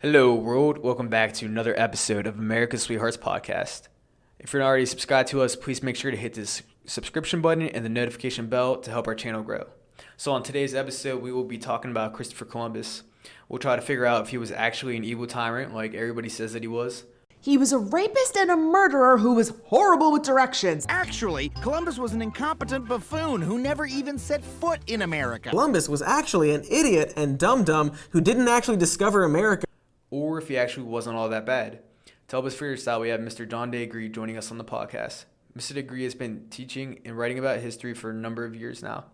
Hello, world. Welcome back to another episode of America's Sweethearts podcast. If you're not already subscribed to us, please make sure to hit this subscription button and the notification bell to help our channel grow. So, on today's episode, we will be talking about Christopher Columbus. We'll try to figure out if he was actually an evil tyrant like everybody says that he was. He was a rapist and a murderer who was horrible with directions. Actually, Columbus was an incompetent buffoon who never even set foot in America. Columbus was actually an idiot and dum dum who didn't actually discover America. Or if he actually wasn't all that bad. To help us figure this out, we have Mr. John De Gree joining us on the podcast. Mr. De Gree has been teaching and writing about history for a number of years now.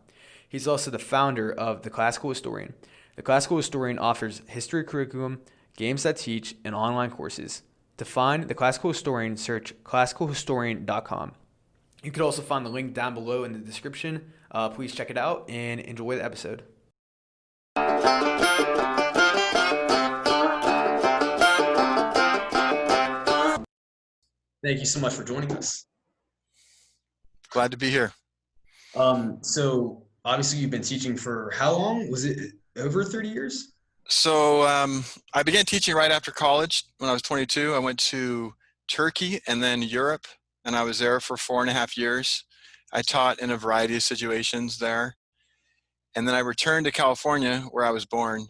He's also the founder of The Classical Historian. The Classical Historian offers history curriculum, games that teach, and online courses. To find The Classical Historian, search classicalhistorian.com. You could also find the link down below in the description. Uh, please check it out and enjoy the episode. Thank you so much for joining us. Glad to be here. Um, so obviously you've been teaching for how long? Was it over 30 years? So um, I began teaching right after college when I was 22. I went to Turkey and then Europe, and I was there for four and a half years. I taught in a variety of situations there. And then I returned to California, where I was born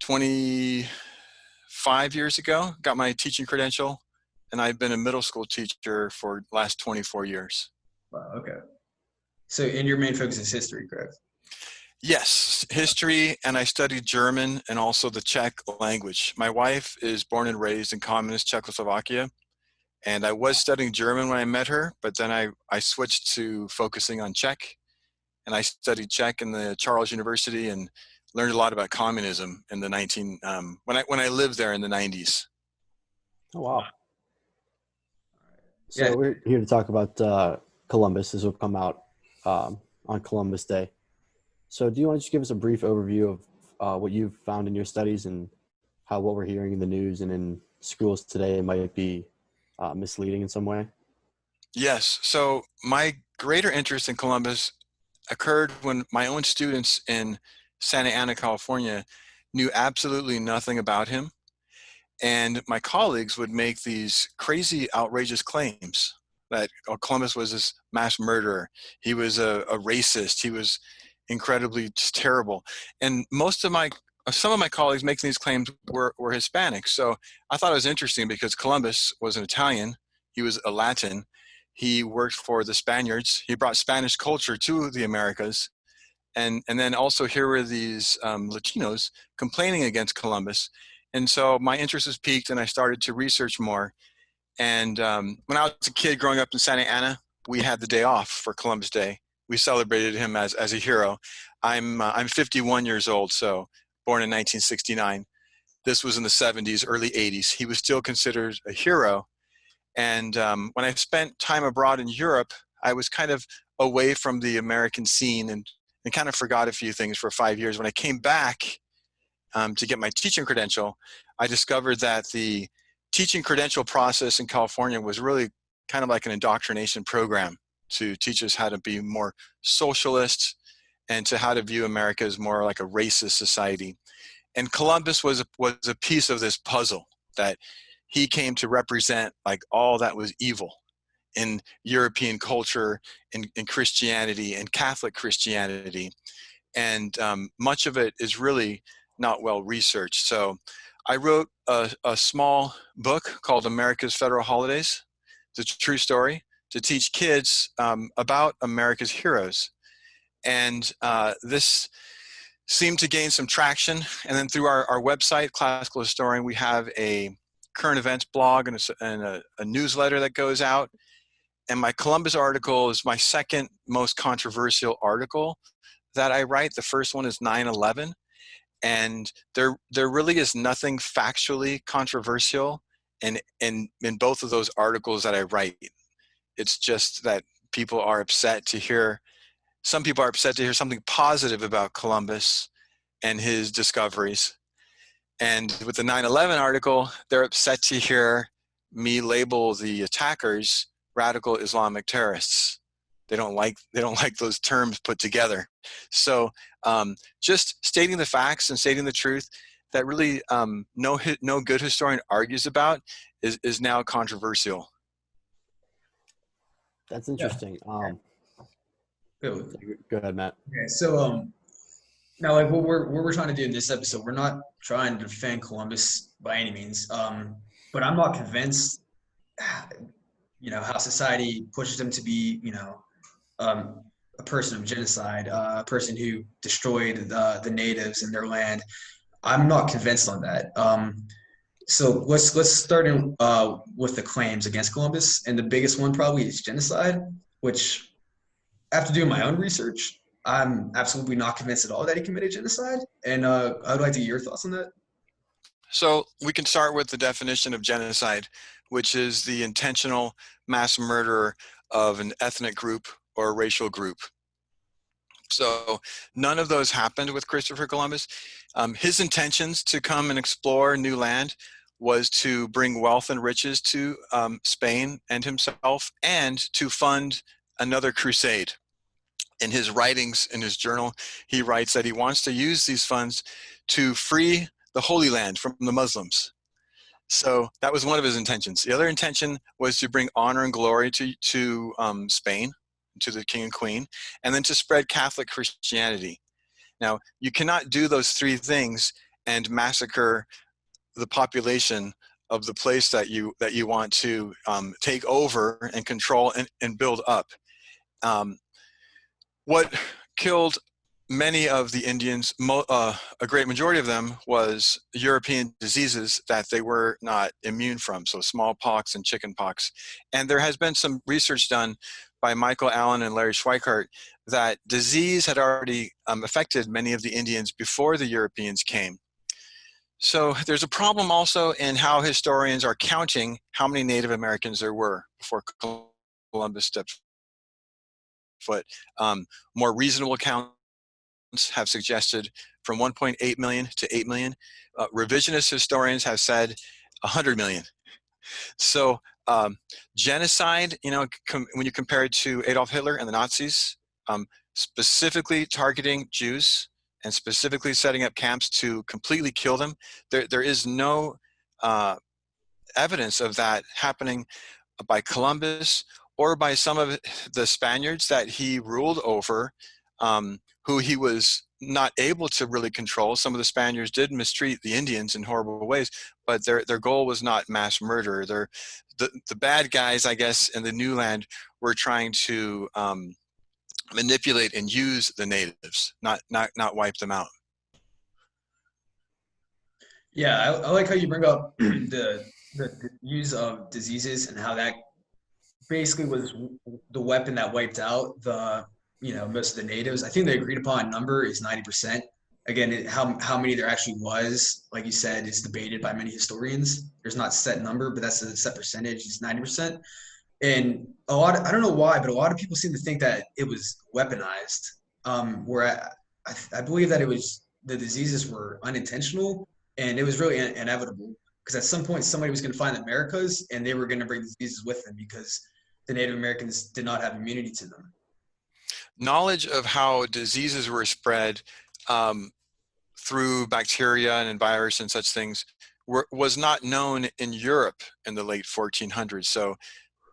25 years ago, got my teaching credential, and I've been a middle school teacher for last 24 years. Wow, okay. So and your main focus is history, correct? Yes, history, and I studied German and also the Czech language. My wife is born and raised in communist Czechoslovakia, and I was studying German when I met her, but then I, I switched to focusing on Czech, and I studied Czech in the Charles University and learned a lot about communism in the 19 um, when I when I lived there in the 90s. Oh wow! So Yeah. we're here to talk about uh, Columbus. This will come out um, on Columbus Day. So do you want to just give us a brief overview of uh, what you've found in your studies and how what we're hearing in the news and in schools today might be uh, misleading in some way? Yes. So my greater interest in Columbus occurred when my own students in Santa Ana, California, knew absolutely nothing about him. And my colleagues would make these crazy, outrageous claims that oh, Columbus was this mass murderer. He was a, a racist. He was incredibly terrible. And most of my some of my colleagues making these claims were, were Hispanic. So I thought it was interesting because Columbus was an Italian. He was a Latin. He worked for the Spaniards. He brought Spanish culture to the Americas. And, and then also here were these um, Latinos complaining against Columbus. And so my interest was piqued and I started to research more. And um, when I was a kid growing up in Santa Ana, we had the day off for Columbus Day. We celebrated him as, as a hero. I'm, uh, I'm 51 years old, so born in 1969. This was in the 70s, early 80s. He was still considered a hero. And um, when I spent time abroad in Europe, I was kind of away from the American scene and, and kind of forgot a few things for five years. When I came back um, to get my teaching credential, I discovered that the teaching credential process in California was really kind of like an indoctrination program to teach us how to be more socialist and to how to view America as more like a racist society. And Columbus was was a piece of this puzzle that he came to represent like all that was evil in European culture, in, in Christianity, and Catholic Christianity. And um, much of it is really not well researched. So I wrote a, a small book called America's Federal Holidays. the true story to teach kids um, about America's heroes. And uh, this seemed to gain some traction. And then through our, our website, Classical Historian, we have a current events blog and, a, and a, a newsletter that goes out. And my Columbus article is my second most controversial article that I write. The first one is 9 11. And there, there really is nothing factually controversial in, in, in both of those articles that I write. It's just that people are upset to hear, some people are upset to hear something positive about Columbus and his discoveries. And with the 9 11 article, they're upset to hear me label the attackers radical Islamic terrorists. They don't like they don't like those terms put together. So um, just stating the facts and stating the truth that really um, no no good historian argues about is is now controversial. That's interesting. Um, Go. go ahead, Matt. Okay, so um, now like what we're what we're trying to do in this episode, we're not trying to defend Columbus by any means. Um, but I'm not convinced, you know, how society pushes them to be, you know, um, a person of genocide, uh, a person who destroyed the, the natives and their land. I'm not convinced on that. Um, so let's let's start in, uh, with the claims against Columbus, and the biggest one probably is genocide, which after doing my own research, I'm absolutely not convinced at all that he committed genocide. And uh, I'd like to hear your thoughts on that. So we can start with the definition of genocide, which is the intentional mass murder of an ethnic group or a racial group. So none of those happened with Christopher Columbus. Um, his intentions to come and explore new land was to bring wealth and riches to um, Spain and himself and to fund another crusade. In his writings, in his journal, he writes that he wants to use these funds to free the Holy Land from the Muslims. So that was one of his intentions. The other intention was to bring honor and glory to, to um, Spain, to the king and queen, and then to spread Catholic Christianity. Now, you cannot do those three things and massacre the population of the place that you that you want to um, take over and control and, and build up. Um, what killed many of the Indians, uh, a great majority of them, was European diseases that they were not immune from, so smallpox and chickenpox. And there has been some research done by Michael Allen and Larry Schweikart that disease had already um, affected many of the Indians before the Europeans came. So there's a problem also in how historians are counting how many Native Americans there were before Columbus stepped foot. Um, more reasonable counts have suggested from 1.8 million to 8 million. Uh, revisionist historians have said 100 million. So um, genocide, you know, when you compare it to Adolf Hitler and the Nazis, um, specifically targeting Jews, and specifically setting up camps to completely kill them. There, there is no uh, evidence of that happening by Columbus or by some of the Spaniards that he ruled over, um, who he was not able to really control. Some of the Spaniards did mistreat the Indians in horrible ways, but their their goal was not mass murder. Their the the bad guys, I guess, in the new land were trying to um, manipulate and use the natives, not not not wipe them out. Yeah, I, I like how you bring up the, the the use of diseases and how that basically was the weapon that wiped out the you know most of the natives. I think the agreed upon number is ninety percent. Again, it, how how many there actually was, like you said, is debated by many historians. There's not set number, but that's a set percentage. It's ninety percent and a lot of, I don't know why, but a lot of people seem to think that it was weaponized. Um, where I, I, I, believe that it was the diseases were unintentional and it was really in, inevitable because at some point somebody was going to find the Americas and they were going to bring diseases with them because the Native Americans did not have immunity to them. Knowledge of how diseases were spread um, through bacteria and virus and such things were, was not known in Europe in the late 1400s. So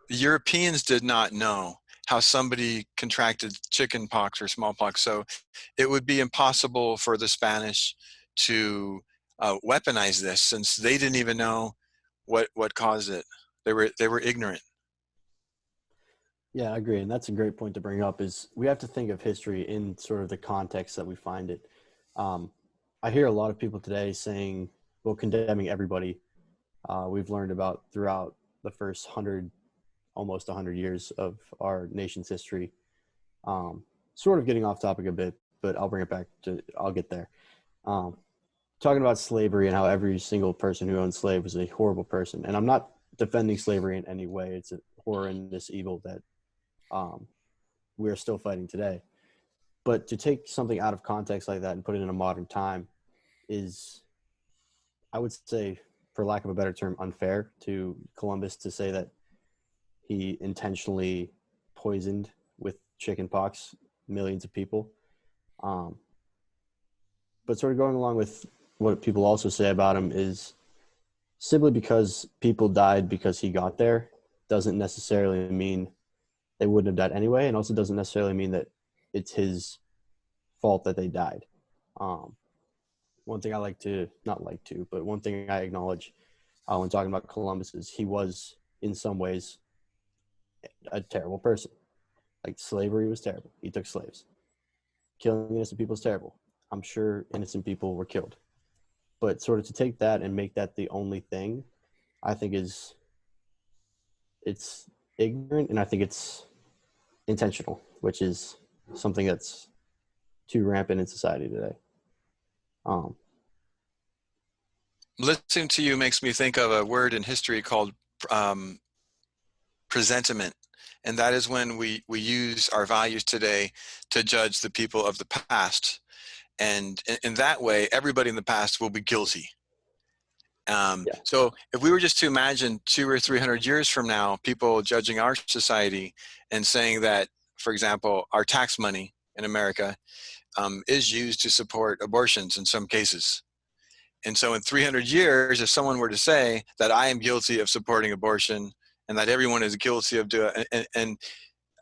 the Europeans did not know how somebody contracted chickenpox or smallpox. So it would be impossible for the Spanish to uh, weaponize this since they didn't even know what what caused it. They were they were ignorant. Yeah, I agree, and that's a great point to bring up. Is we have to think of history in sort of the context that we find it. Um, I hear a lot of people today saying, well, condemning everybody. Uh, we've learned about throughout the first hundred almost 100 years of our nation's history. Um, sort of getting off topic a bit, but I'll bring it back to, I'll get there. Um, talking about slavery and how every single person who owned slave was a horrible person. And I'm not defending slavery in any way. It's a horrendous evil that um, we're still fighting today. But to take something out of context like that and put it in a modern time is, I would say, for lack of a better term, unfair to Columbus to say that he intentionally poisoned with chickenpox millions of people. Um, but sort of going along with what people also say about him is simply because people died because he got there doesn't necessarily mean they wouldn't have died anyway, and also doesn't necessarily mean that it's his fault that they died. Um, one thing I like to not like to, but one thing I acknowledge uh, when talking about Columbus is he was in some ways a terrible person. Like slavery was terrible. He took slaves. Killing innocent people is terrible. I'm sure innocent people were killed. But sort of to take that and make that the only thing, I think is it's ignorant and I think it's intentional, which is something that's too rampant in society today. Um, Listening to you makes me think of a word in history called um, presentiment. And that is when we, we use our values today to judge the people of the past. And in, in that way, everybody in the past will be guilty. Um, Yeah. So if we were just to imagine two or three hundred years from now, people judging our society and saying that, for example, our tax money in America um, is used to support abortions in some cases. And so in 300 years, if someone were to say that I am guilty of supporting abortion and that everyone is guilty of doing and, and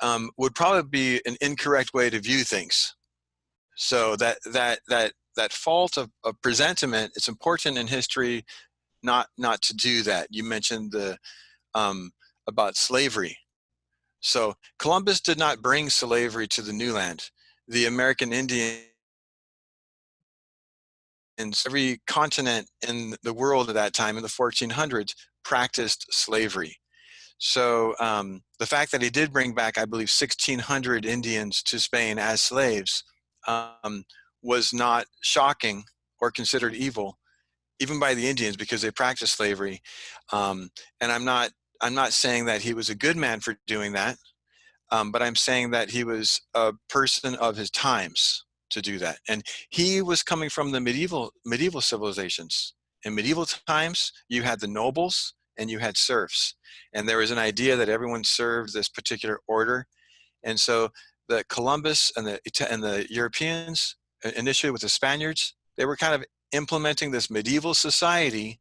um, would probably be an incorrect way to view things. So that that that that fault of, of presentiment, it's important in history not not to do that. You mentioned the um, about slavery. So Columbus did not bring slavery to the new land. The American Indian in every continent in the world at that time in the 1400s practiced slavery. So um, the fact that he did bring back, I believe, 1,600 Indians to Spain as slaves um, was not shocking or considered evil, even by the Indians because they practiced slavery. Um, and I'm not, I'm not saying that he was a good man for doing that, um, but I'm saying that he was a person of his times to do that. And he was coming from the medieval medieval civilizations. In medieval times, you had the nobles and you had serfs, and there was an idea that everyone served this particular order. And so the Columbus and the and the Europeans, initially with the Spaniards, they were kind of implementing this medieval society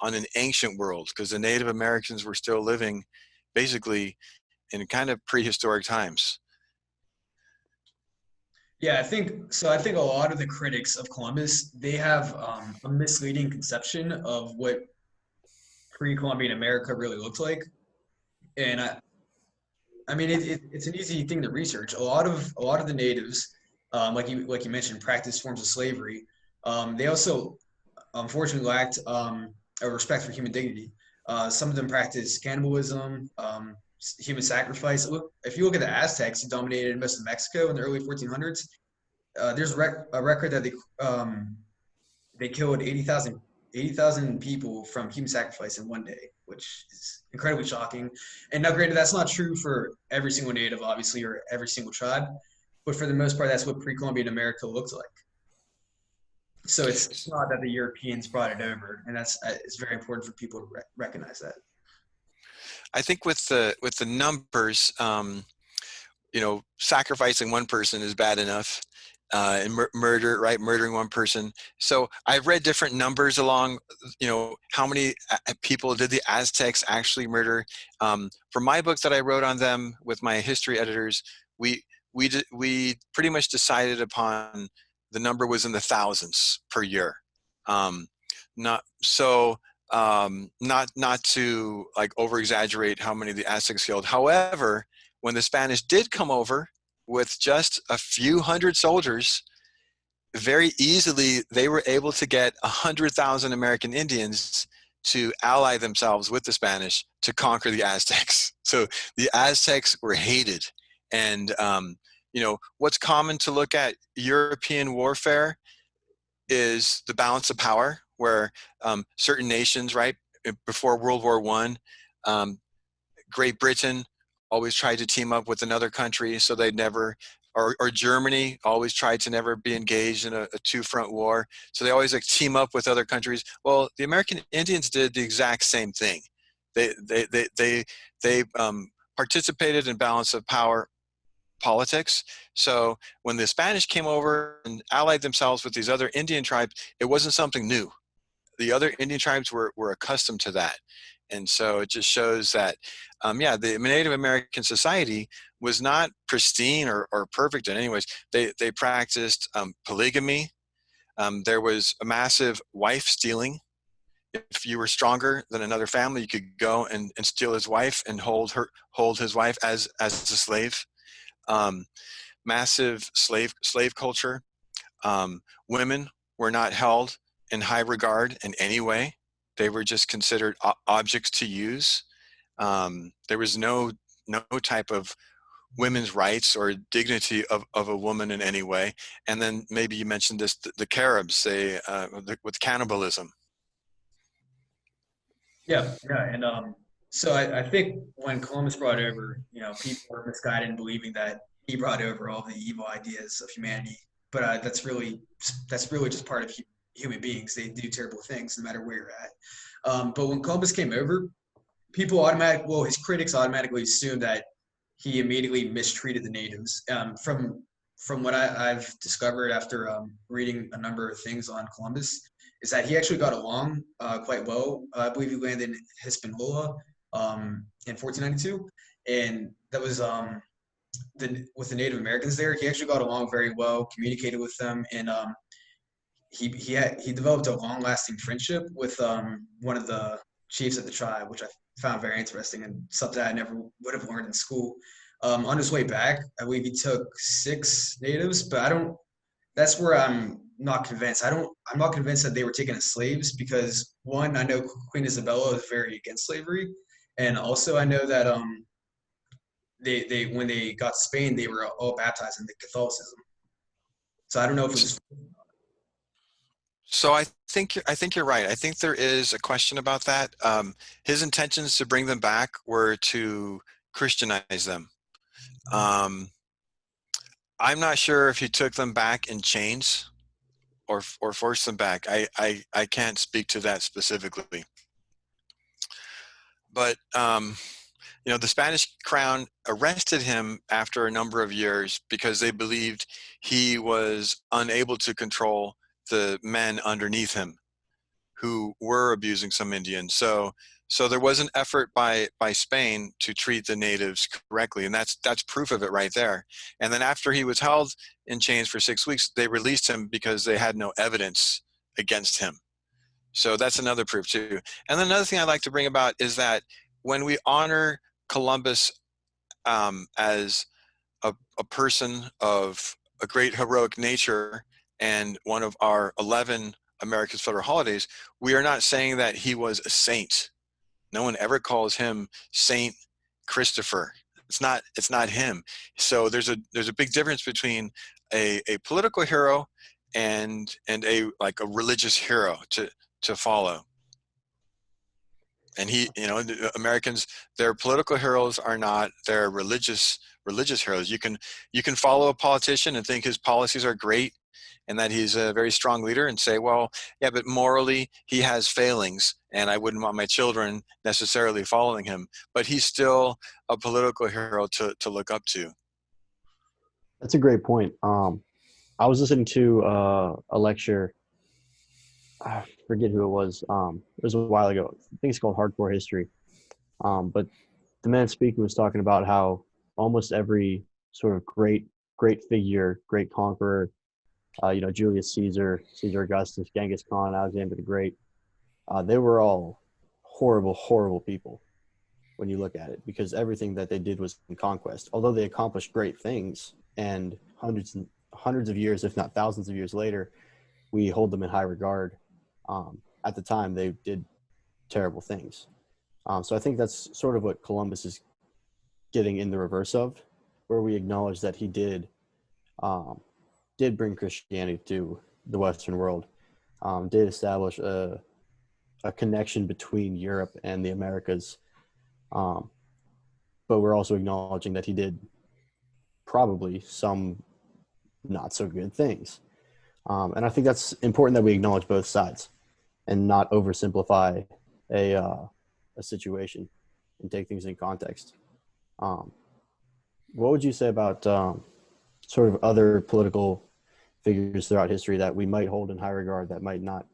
on an ancient world because the Native Americans were still living basically in kind of prehistoric times. Yeah, I think so. I think a lot of the critics of Columbus they have um, a misleading conception of what pre-Columbian America really looked like, and I, I mean, it, it, it's an easy thing to research. A lot of a lot of the natives, um, like you like you mentioned, practiced forms of slavery. Um, they also, unfortunately, lacked um, a respect for human dignity. Uh, some of them practiced cannibalism, um, human sacrifice. Look, if you look at the Aztecs, who dominated most of Mexico in the early 1400s, uh, there's a, rec- a record that they um, they killed 80,000 80,000 people from human sacrifice in one day, which is incredibly shocking. And now, granted, that's not true for every single native, obviously, or every single tribe, but for the most part, that's what pre-Columbian America looked like. So it's, not that the Europeans brought it over, and that's uh, it's very important for people to re- recognize that. I think with the with the numbers, um, you know, sacrificing one person is bad enough, uh, and mur- murder, right? Murdering one person. So I've read different numbers along, you know, how many uh, people did the Aztecs actually murder? Um, for my book that I wrote on them with my history editors, we we d- we pretty much decided upon the number was in the thousands per year. Um, not so um, not not to like over exaggerate how many the Aztecs killed. However, when the Spanish did come over with just a few hundred soldiers, very easily they were able to get a hundred thousand American Indians to ally themselves with the Spanish to conquer the Aztecs. So the Aztecs were hated, and um, you know what's common to look at European warfare is the balance of power where um, certain nations, right before World War One, um, Great Britain always tried to team up with another country, so they'd never, or, or Germany always tried to never be engaged in a, a two-front war, so they always like team up with other countries. Well, the American Indians did the exact same thing. They they they they they um, participated in balance of power politics. So when the Spanish came over and allied themselves with these other Indian tribes, it wasn't something new. The other Indian tribes were, were accustomed to that. And so it just shows that, um, yeah, the Native American society was not pristine or, or perfect in any ways. They, they practiced um, polygamy. Um, there was a massive wife stealing. If you were stronger than another family, you could go and, and steal his wife and hold her hold his wife as as a slave. Um, massive slave slave culture. Um, women were not held in high regard in any way. They were just considered objects to use. Um, there was no no type of women's rights or dignity of, of a woman in any way. And then maybe you mentioned this, the, the Caribs, say, uh, the, with cannibalism. Yeah, yeah, and um, so I, I, think when Columbus brought over, you know, people were misguided in believing that he brought over all the evil ideas of humanity. But uh, that's really that's really just part of human beings. They do terrible things no matter where you're at. Um, but when Columbus came over, people automatically, well, his critics automatically assumed that he immediately mistreated the natives. Um, from from what I, have discovered after um, reading a number of things on Columbus, is that he actually got along uh, quite well. Uh, I believe he landed in Hispaniola um, in 1492, and that was um, the, with the Native Americans there. He actually got along very well, communicated with them, and um, he he had he developed a long lasting friendship with um, one of the chiefs of the tribe, which I found very interesting and something I never would have learned in school. Um, on his way back, I believe he took six natives, but I don't. That's where I'm not convinced. I don't. I'm not convinced that they were taken as slaves because one, I know Queen Isabella is very against slavery, and also I know that um, they they when they got Spain, they were all baptized in the Catholicism. So I don't know if it was so I think I think you're right. I think there is a question about that. Um, his intentions to bring them back were to Christianize them. Um, I'm not sure if he took them back in chains or or forced them back. I I, I can't speak to that specifically. But um, you know, the Spanish crown arrested him after a number of years because they believed he was unable to control the men underneath him who were abusing some Indians. So so there was an effort by by Spain to treat the natives correctly, and that's that's proof of it right there. And then after he was held in chains for six weeks, they released him because they had no evidence against him. So that's another proof too. And another thing I'd like to bring about is that when we honor Columbus um, as a, a person of a great heroic nature, and one of our 11 America's federal holidays, we are not saying that he was a saint. No one ever calls him Saint Christopher. It's not. It's not him. So there's a there's a big difference between a, a political hero and and a like a religious hero to to follow. And he, you know, Americans, their political heroes are not their religious religious heroes. You can you can follow a politician and think his policies are great and that he's a very strong leader and say, well, yeah, but morally he has failings and I wouldn't want my children necessarily following him. But he's still a political hero to, to look up to. That's a great point. Um, I was listening to uh, a lecture. I forget who it was. Um, it was a while ago. I think it's called Hardcore History. Um, but the man speaking was talking about how almost every sort of great, great figure, great conqueror, uh, you know, Julius Caesar, Caesar Augustus, Genghis Khan, Alexander the Great. Uh, they were all horrible, horrible people when you look at it because everything that they did was in conquest. Although they accomplished great things, and hundreds and hundreds of years, if not thousands of years later, we hold them in high regard. Um, at the time, they did terrible things. Um, so I think that's sort of what Columbus is getting in the reverse of, where we acknowledge that he did um, did bring Christianity to the Western world, um, did establish a, a connection between Europe and the Americas. Um, but we're also acknowledging that he did probably some not so good things. Um, and I think that's important that we acknowledge both sides and not oversimplify a, uh, a situation and take things in context. Um, what would you say about um, sort of other political figures throughout history that we might hold in high regard that might not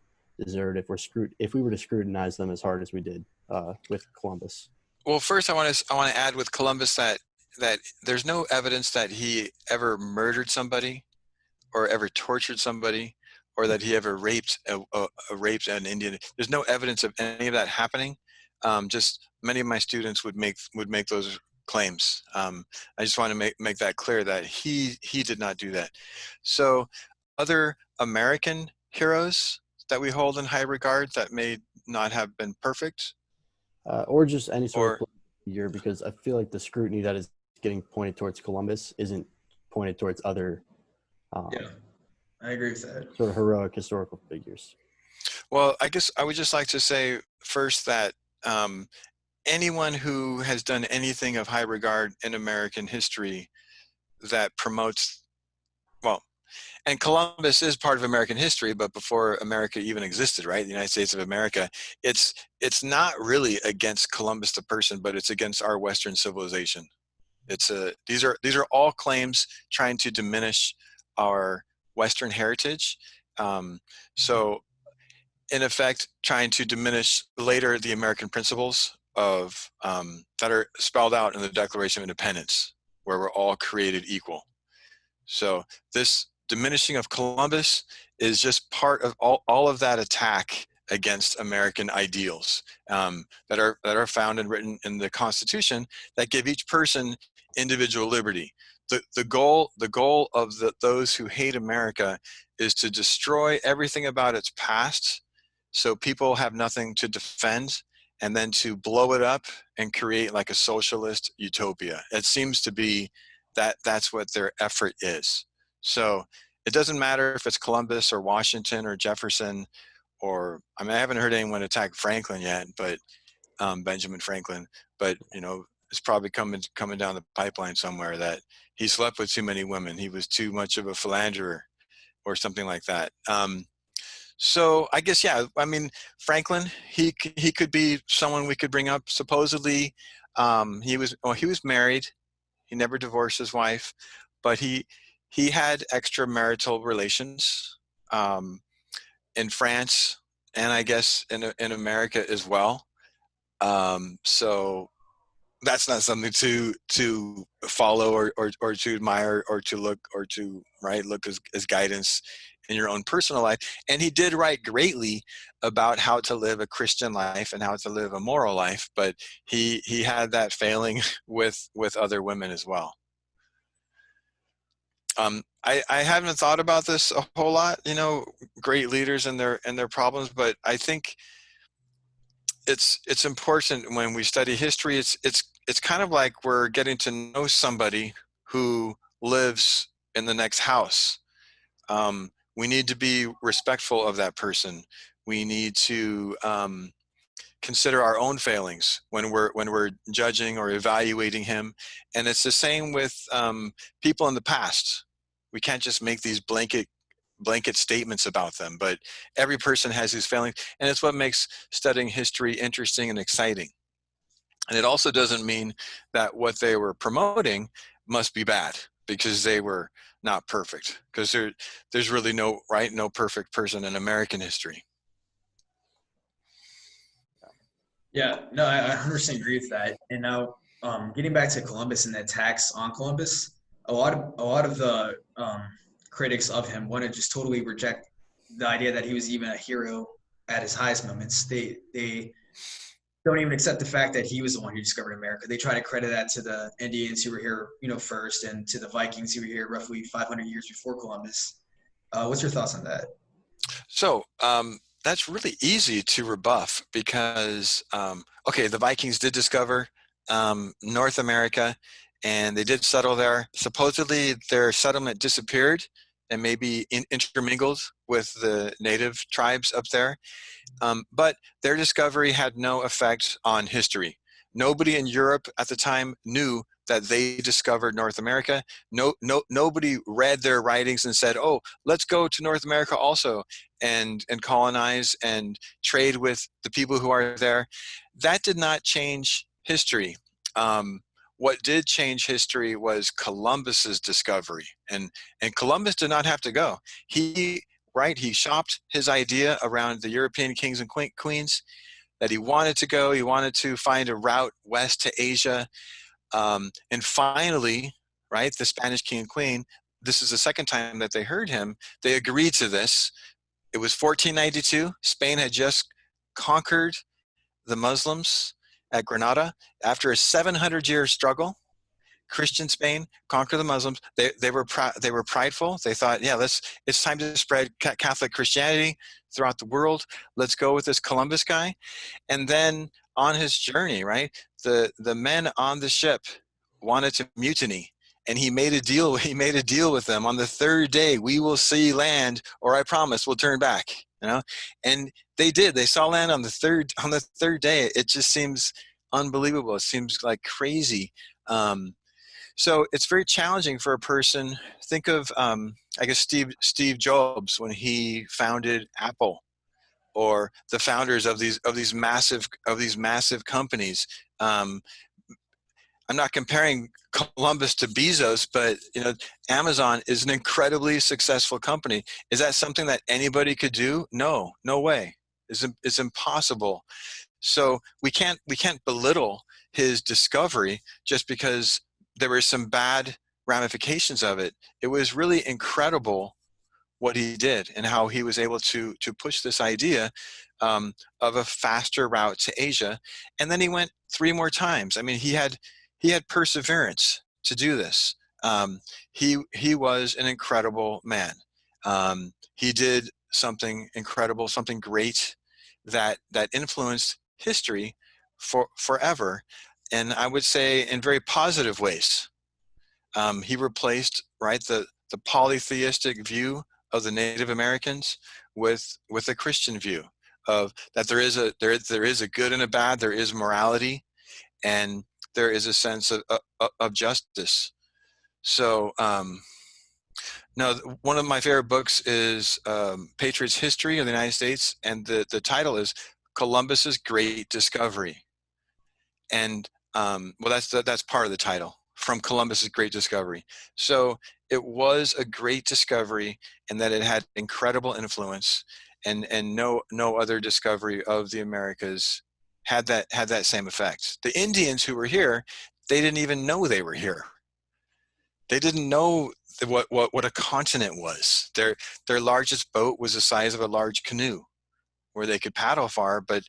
deserve if we're scrut- if we were to scrutinize them as hard as we did uh, with Columbus? Well, first, I want to I want to add with Columbus that that there's no evidence that he ever murdered somebody, or ever tortured somebody, or that he ever raped a, a, a raped an Indian. There's no evidence of any of that happening. Um, just many of my students would make would make those claims. Um, I just want to make make that clear that he he did not do that. So, other American heroes that we hold in high regard that may not have been perfect. Uh, or just any sort Or- of political figure, because I feel like the scrutiny that is getting pointed towards Columbus isn't pointed towards other um, Yeah, I agree with that. sort of heroic historical figures. Well, I guess I would just like to say first that um, anyone who has done anything of high regard in American history that promotes, well, and Columbus is part of American history, but before America even existed, right? The United States of America, it's it's not really against Columbus the person, but it's against our Western civilization. It's a these are these are all claims trying to diminish our Western heritage. Um, so in effect trying to diminish later the American principles of um, that are spelled out in the Declaration of Independence, where we're all created equal. So this diminishing of Columbus is just part of all, all of that attack against American ideals um, that are that are found and written in the Constitution that give each person individual liberty. The, the goal the goal of the, those who hate America is to destroy everything about its past so people have nothing to defend and then to blow it up and create like a socialist utopia. It seems to be that that's what their effort is. So it doesn't matter if it's columbus or washington or jefferson or i mean i haven't heard anyone attack franklin yet but um, benjamin franklin but you know it's probably coming coming down the pipeline somewhere that he slept with too many women he was too much of a philanderer or something like that um, so I guess yeah. I mean Franklin, he he could be someone we could bring up. Supposedly, um, he was well, he was married. He never divorced his wife, but he he had extramarital relations um, in France and I guess in in America as well. Um, so that's not something to to follow or, or or to admire or to look or to right look as, as guidance in your own personal life. And he did write greatly about how to live a christian life and how to live a moral life but he he had that failing with with other women as well. Um i i haven't thought about this a whole lot you know great leaders and their and their problems but i think it's it's important when we study history it's it's it's kind of like we're getting to know somebody who lives in the next house. Um, we need to be respectful of that person. We need to um, consider our own failings when we're when we're judging or evaluating him. And it's the same with um, people in the past. We can't just make these blanket blanket statements about them but every person has his failings and it's what makes studying history interesting and exciting and it also doesn't mean that what they were promoting must be bad because they were not perfect because there there's really no right no perfect person in american history Yeah, no, I, I 100% agree with that. And now, um, getting back to Columbus and the attacks on Columbus, a lot of a lot of the um, critics of him want to just totally reject the idea that he was even a hero at his highest moments. They they don't even accept the fact that he was the one who discovered America. They try to credit that to the Indians who were here, you know, first, and to the Vikings who were here roughly 500 years before Columbus. Uh, what's your thoughts on that? So um, that's really easy to rebuff because, um, okay, the Vikings did discover um, North America and they did settle there. Supposedly, their settlement disappeared and maybe in, intermingled with the native tribes up there. Um, but their discovery had no effect on history. Nobody in Europe at the time knew that they discovered North America. No, no, nobody read their writings and said, "Oh, let's go to North America also and and colonize and trade with the people who are there." That did not change history. Um, what did change history was Columbus's discovery, and and Columbus did not have to go. He right he shopped his idea around the European kings and queens that he wanted to go. He wanted to find a route west to Asia, um, and finally, right, the Spanish king and queen. This is the second time that they heard him. They agreed to this. It was 1492. Spain had just conquered the Muslims at Granada after a 700 year struggle. Christian Spain conquer the Muslims. They, they were pr- they were prideful. They thought, yeah, let's it's time to spread Catholic Christianity throughout the world. Let's go with this Columbus guy. And then on his journey, right, the the men on the ship wanted to mutiny, and he made a deal. He made a deal with them. On the third day, we will see land, or I promise we'll turn back. You know, and they did. They saw land on the third on the third day. It just seems unbelievable. It seems like crazy. Um, so it's very challenging for a person. Think of, um, I guess, Steve Steve Jobs when he founded Apple, or the founders of these of these massive of these massive companies. Um, I'm not comparing Columbus to Bezos, but you know, Amazon is an incredibly successful company. Is that something that anybody could do? No, no way. It's, it's impossible. So we can't we can't belittle his discovery just because there were some bad ramifications of it. It was really incredible what he did and how he was able to to push this idea um, of a faster route to Asia. And then he went three more times. I mean, he had he had perseverance to do this. Um, he he was an incredible man. Um, he did something incredible, something great that that influenced history for forever, and I would say in very positive ways. Um, he replaced right the the polytheistic view of the Native Americans with with a Christian view of that there is a there there is a good and a bad, there is morality, and there is a sense of, of, of justice. So, um, one of my favorite books is um, Patriots History of the United States, and the, the title is Columbus's Great Discovery. And um, well, that's that's part of the title from Columbus's Great Discovery. So it was a great discovery, and that it had incredible influence, and and no no other discovery of the Americas had that had that same effect. The Indians who were here, they didn't even know they were here. They didn't know what what what a continent was. Their their largest boat was the size of a large canoe, where they could paddle far, but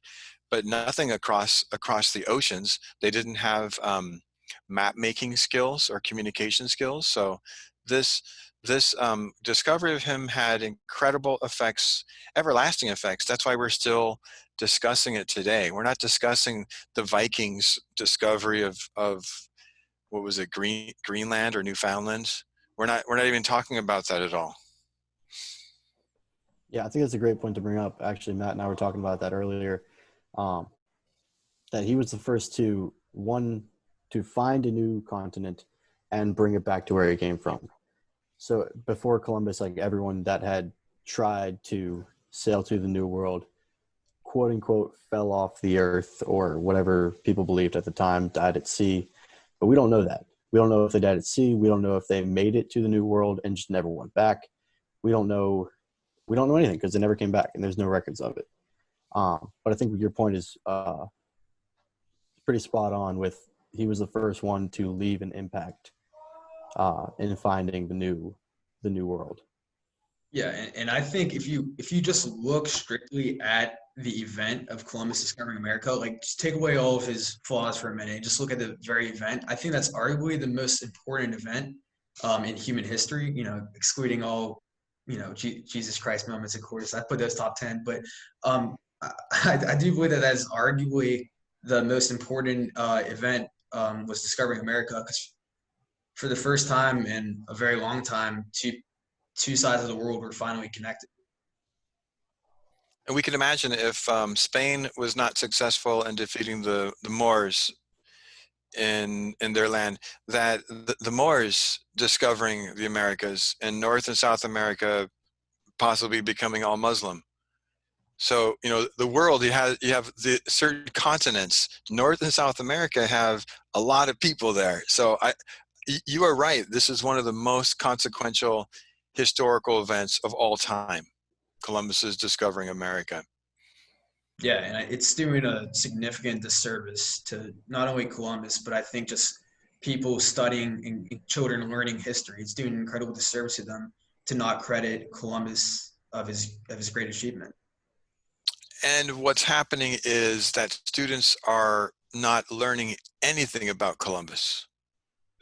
but nothing across across the oceans. They didn't have um, map making skills or communication skills. So this this um, discovery of him had incredible effects, everlasting effects. That's why we're still discussing it today. We're not discussing the Vikings' discovery of of what was it, Green Greenland or Newfoundland. We're not we're not even talking about that at all. Yeah, I think that's a great point to bring up. Actually, Matt and I were talking about that earlier. Um, that he was the first to one to find a new continent and bring it back to where it came from. So before Columbus, like everyone that had tried to sail to the New World quote unquote fell off the earth or whatever people believed at the time, died at sea. But we don't know that. We don't know if they died at sea. We don't know if they made it to the new world and just never went back. We don't know. We don't know anything because they never came back and there's no records of it. Um, but I think your point is uh, pretty spot on. With he was the first one to leave an impact uh, in finding the new the new world. Yeah, and, and I think if you if you just look strictly at the event of Columbus discovering America, like just take away all of his flaws for a minute just look at the very event. I think that's arguably the most important event um, in human history. You know, excluding all you know G- Jesus Christ moments, of course. I put those top ten, but um, I, I, do believe that that is arguably the most important uh, event um, was discovering America because for the first time in a very long time, two two sides of the world were finally connected. And we can imagine if um, Spain was not successful in defeating the, the Moors in in their land, that the, the Moors discovering the Americas and North and South America possibly becoming all Muslim. So you know the world you have you have the certain continents. North and South America have a lot of people there. So I, you are right. This is one of the most consequential historical events of all time. Columbus's discovering America. Yeah, and it's doing a significant disservice to not only Columbus, but I think just people studying and children learning history. It's doing an incredible disservice to them to not credit Columbus of his of his great achievement. And what's happening is that students are not learning anything about Columbus.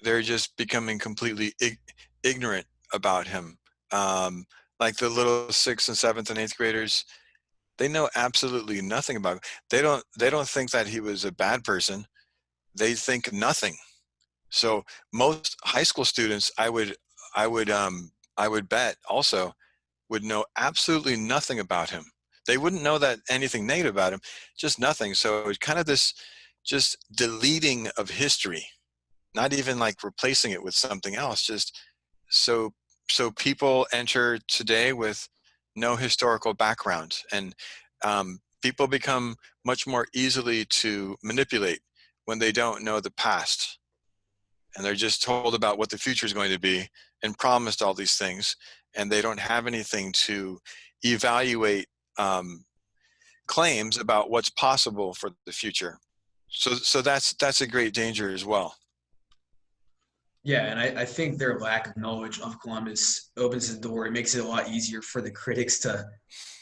They're just becoming completely ig- ignorant about him. Um, like the little sixth and seventh and eighth graders, they know absolutely nothing about him. They don't. They don't think that he was a bad person. They think nothing. So most high school students, I would, I would, um, I would bet also would know absolutely nothing about him. They wouldn't know that anything negative about him, just nothing. So it's kind of this just deleting of history, not even like replacing it with something else. Just so so people enter today with no historical background, and um, people become much more easily to manipulate when they don't know the past. And they're just told about what the future is going to be and promised all these things and they don't have anything to evaluate um, claims about what's possible for the future. So so that's that's a great danger as well yeah and I, I think their lack of knowledge of columbus opens the door it makes it a lot easier for the critics to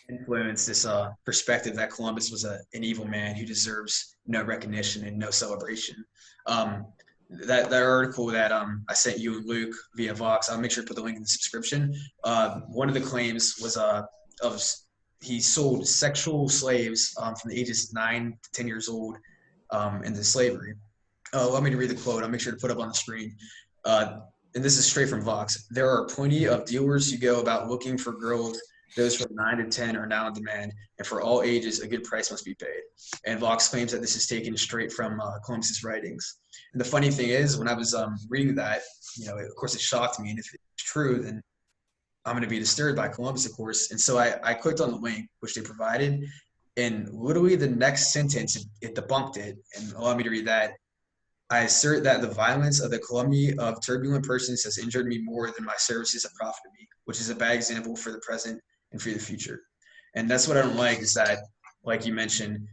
influence this uh, perspective that columbus was a, an evil man who deserves no recognition and no celebration um, that that article that um I sent you and Luke via Vox. I'll make sure to put the link in the subscription. Uh, one of the claims was uh of he sold sexual slaves um, from the ages nine to ten years old um, into slavery. Uh, allow me read the quote. I'll make sure to put up on the screen. Uh, and this is straight from Vox. There are plenty of dealers who go about looking for girls. Those from nine to ten are now in demand, and for all ages, a good price must be paid. And Vox claims that this is taken straight from uh, Columbus's writings. And the funny thing is, when I was um, reading that, you know, of course, it shocked me. And if it's true, then I'm going to be disturbed by Columbus, of course. And so I, I clicked on the link which they provided, and literally the next sentence it, it debunked it. And allow me to read that. I assert that the violence of the calumny of turbulent persons has injured me more than my services have profited me, which is a bad example for the present and for the future. And that's what I don't like is that, like you mentioned,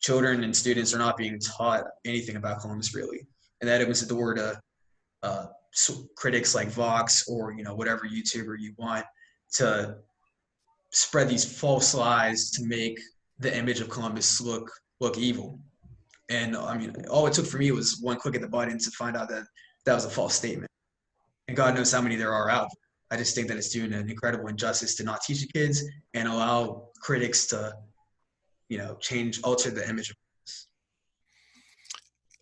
children and students are not being taught anything about Columbus really, and that opens the door to uh, critics like Vox or you know whatever YouTuber you want to spread these false lies to make the image of Columbus look look evil. And I mean, all it took for me was one click at the button to find out that that was a false statement. And God knows how many there are out. I just think that it's doing an incredible injustice to not teach the kids and allow critics to you know change alter the image of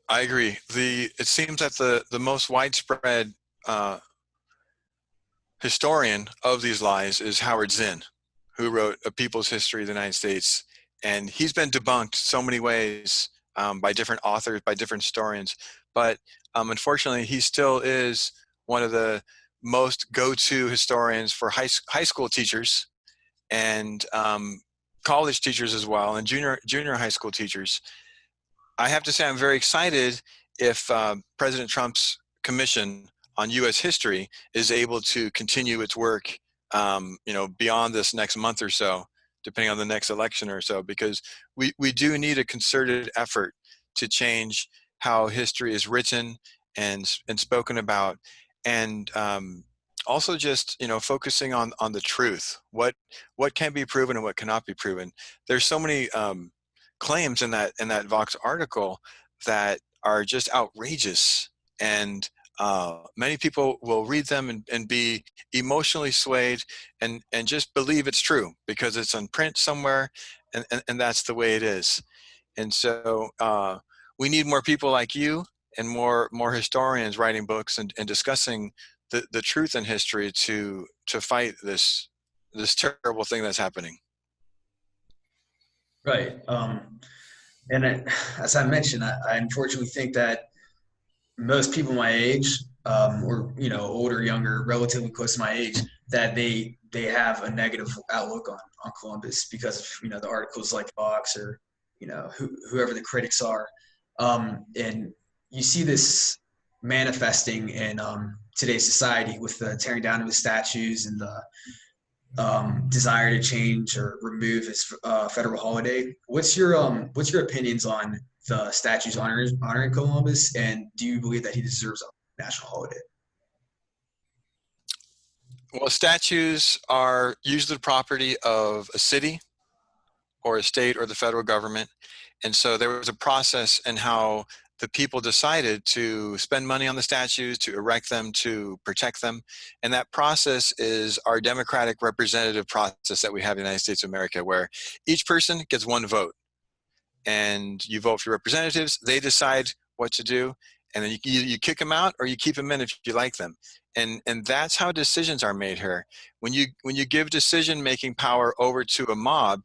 I agree. The it seems that the the most widespread uh, historian of these lies is Howard Zinn, who wrote A People's History of the United States, and he's been debunked so many ways um, by different authors, by different historians. But um, unfortunately, he still is one of the most go-to historians for high high school teachers, and um, college teachers as well and junior junior high school teachers. I have to say I'm very excited if uh, President Trump's commission on U.S. history is able to continue its work, um, you know, beyond this next month or so, depending on the next election or so, because we, we do need a concerted effort to change how history is written and and spoken about, and um, also just you know focusing on on the truth what what can be proven and what cannot be proven. There's so many um, claims in that in that vox article that are just outrageous and uh, many people will read them and, and be emotionally swayed and and just believe it's true because it's on print somewhere and, and, and that's the way it is. And so uh, we need more people like you and more more historians writing books and, and discussing the, the truth in history to to fight this this terrible thing that's happening. Right um, and as i mentioned I, I, unfortunately think that most people my age um, or you know older, younger, relatively close to my age, that they they have a negative outlook on on Columbus because of you know the articles like Vox or you know who, whoever the critics are, um, and you see this manifesting in um, today's society with the tearing down of the statues and the um, desire to change or remove his uh, federal holiday. What's your um, what's your opinions on the statues honoring honoring Columbus, and do you believe that he deserves a national holiday? Well, statues are usually the property of a city or a state or the federal government. And so there was a process in how the people decided to spend money on the statues, to erect them, to protect them. And that process is our democratic representative process that we have in the United States of America, where each person gets one vote. And you vote for your representatives, they decide what to do, and then you, you, you kick them out or you keep them in if you like them. And, and that's how decisions are made here. When you, when you give decision making power over to a mob,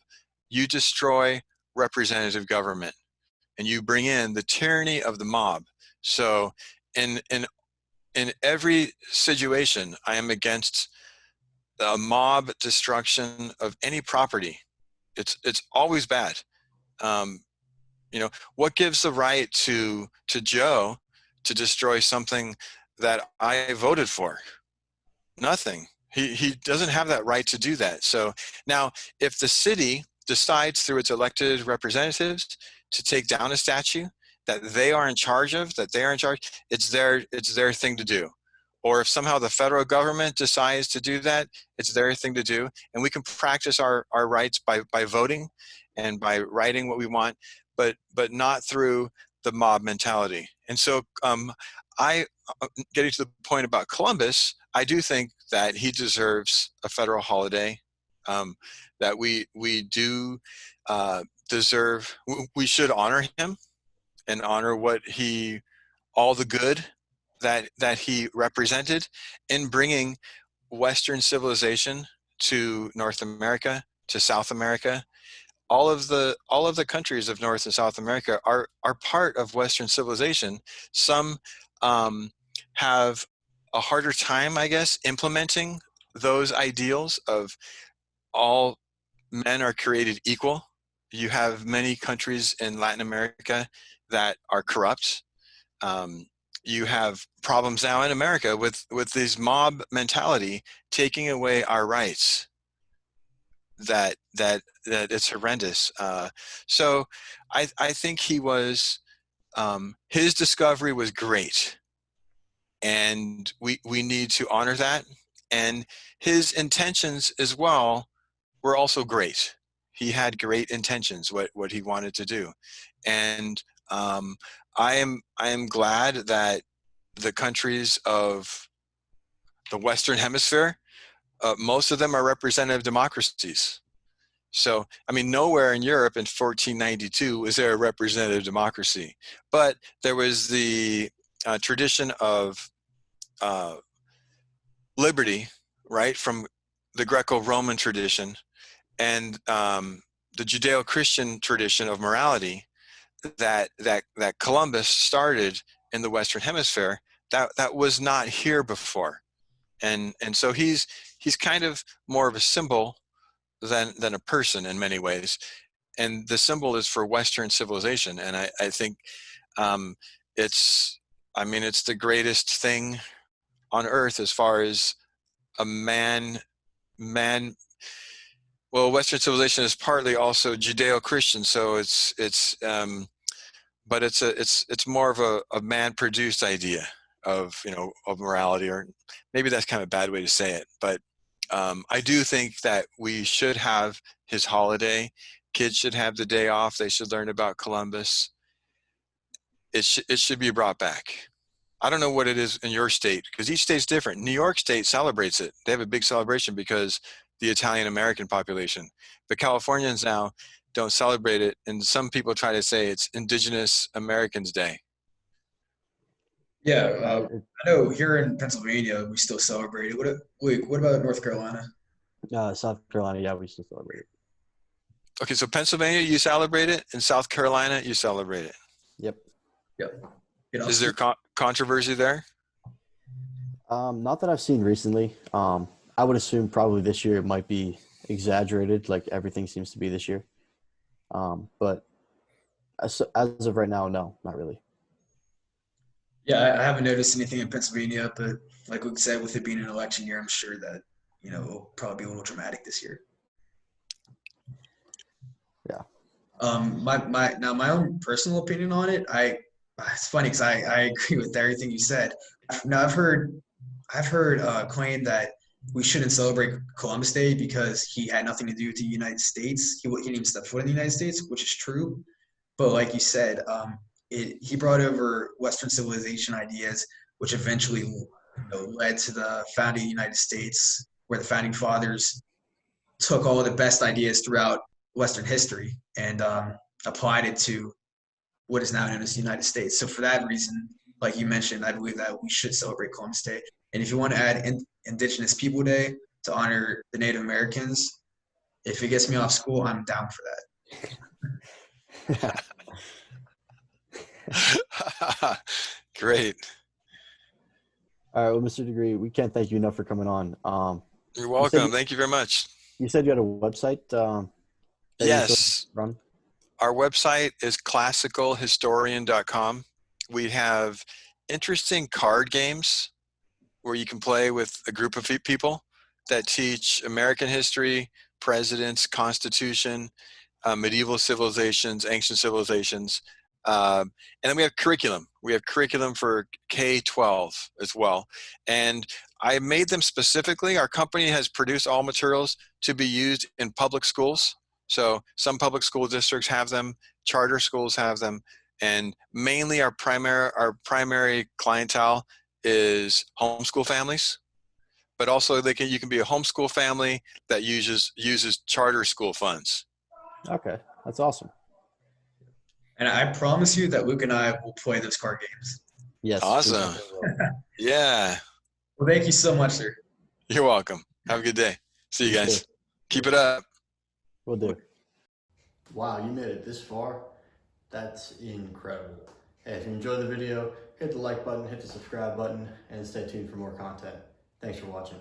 you destroy representative government and you bring in the tyranny of the mob. So in in in every situation, I am against a mob destruction of any property. It's it's always bad. Um, you know what gives the right to to Joe to destroy something that I voted for? Nothing. He he doesn't have that right to do that. So now, if the city decides through its elected representatives to take down a statue that they are in charge of, that they are in charge, it's their it's their thing to do. Or if somehow the federal government decides to do that, it's their thing to do. And we can practice our, our rights by, by voting and by writing what we want, but but not through the mob mentality. And so um, I uh, getting to the point about Columbus, I do think that he deserves a federal holiday. Um, that we we do uh, deserve we should honor him and honor what he all the good that that he represented in bringing western civilization to north america to south america all of the all of the countries of north and south america are are part of western civilization some um, have a harder time i guess implementing those ideals of all men are created equal you have many countries in Latin America that are corrupt. Um, you have problems now in America with with this mob mentality taking away our rights. That that that it's horrendous. Uh, so, I I think he was um, his discovery was great, and we we need to honor that. And his intentions as well were also great he had great intentions what what he wanted to do and um, i am i am glad that the countries of the western hemisphere uh, most of them are representative democracies. So i mean nowhere in europe in 1492 was there a representative democracy but there was the uh, tradition of uh, liberty right from the greco-roman tradition and um, the Judeo-Christian tradition of morality that that that Columbus started in the Western Hemisphere that that was not here before, and and so he's he's kind of more of a symbol than than a person in many ways, and the symbol is for Western civilization, and I I think um, it's I mean it's the greatest thing on earth as far as a man man well, Western civilization is partly also Judeo-Christian, so it's it's um, but it's a it's it's more of a, a man-produced idea of you know of morality, or maybe that's kind of a bad way to say it, but um, I do think that we should have his holiday. Kids should have the day off. They should learn about Columbus. It sh- it should be brought back. I don't know what it is in your state because each state's different. New York State celebrates it. They have a big celebration because the Italian American population. The Californians now don't celebrate it, and some people try to say it's Indigenous Americans Day. Yeah, uh, I know here in Pennsylvania we still celebrate it. What wait, what about North Carolina? Uh, South Carolina, yeah, we still celebrate it. Okay, so Pennsylvania, you celebrate it, and South Carolina, you celebrate it. Yep. Yep. Is there con- controversy there? Um, not that I've seen recently. Um, I would assume probably this year it might be exaggerated, like everything seems to be this year. Um, but as, as of right now, no, not really. Yeah, I, haven't noticed anything in Pennsylvania, but like we said, with it being an election year, I'm sure that you know it'll probably be a little dramatic this year. Yeah. Um, my my now my own personal opinion on it, I it's funny because I I agree with everything you said. Now I've heard I've heard uh, claimed that we shouldn't celebrate Columbus Day because he had nothing to do with the United States. He, he didn't even step foot in the United States, which is true. But like you said, um, it, he brought over Western civilization ideas, which eventually you know, led to the founding of the United States, where the founding fathers took all the best ideas throughout Western history and um, applied it to what is now known as the United States. So for that reason, like you mentioned, I believe that we should celebrate Columbus Day. And if you want to add in, Indigenous People Day to honor the Native Americans, if it gets me off school, I'm down for that. Great. All right, well, Mr. De Gree, we can't thank you enough for coming on. Um, You're welcome. you- Thank you very much. you said you had a website. Um, you Yes. Run. Our website is classicalhistorian.com. We have interesting card games where you can play with a group of people that teach American history, presidents, constitution, uh, medieval civilizations, ancient civilizations. Um, and then we have curriculum. We have curriculum for K 12 as well. And I made them specifically. Our company has produced all materials to be used in public schools. So some public school districts have them, charter schools have them, and mainly our primary our primary clientele is homeschool families. But also they can you can be a homeschool family that uses uses charter school funds. Okay, that's awesome. And I promise you that Luke and I will play those card games. Yes. Awesome. Yeah, Well, thank you so much, sir. you're welcome. Have a good day. See you You guys. too. Keep it up. We'll do. Wow, you made it this far? That's incredible. Hey, if you enjoyed the video, hit the like button, hit the subscribe button, and stay tuned for more content. Thanks for watching.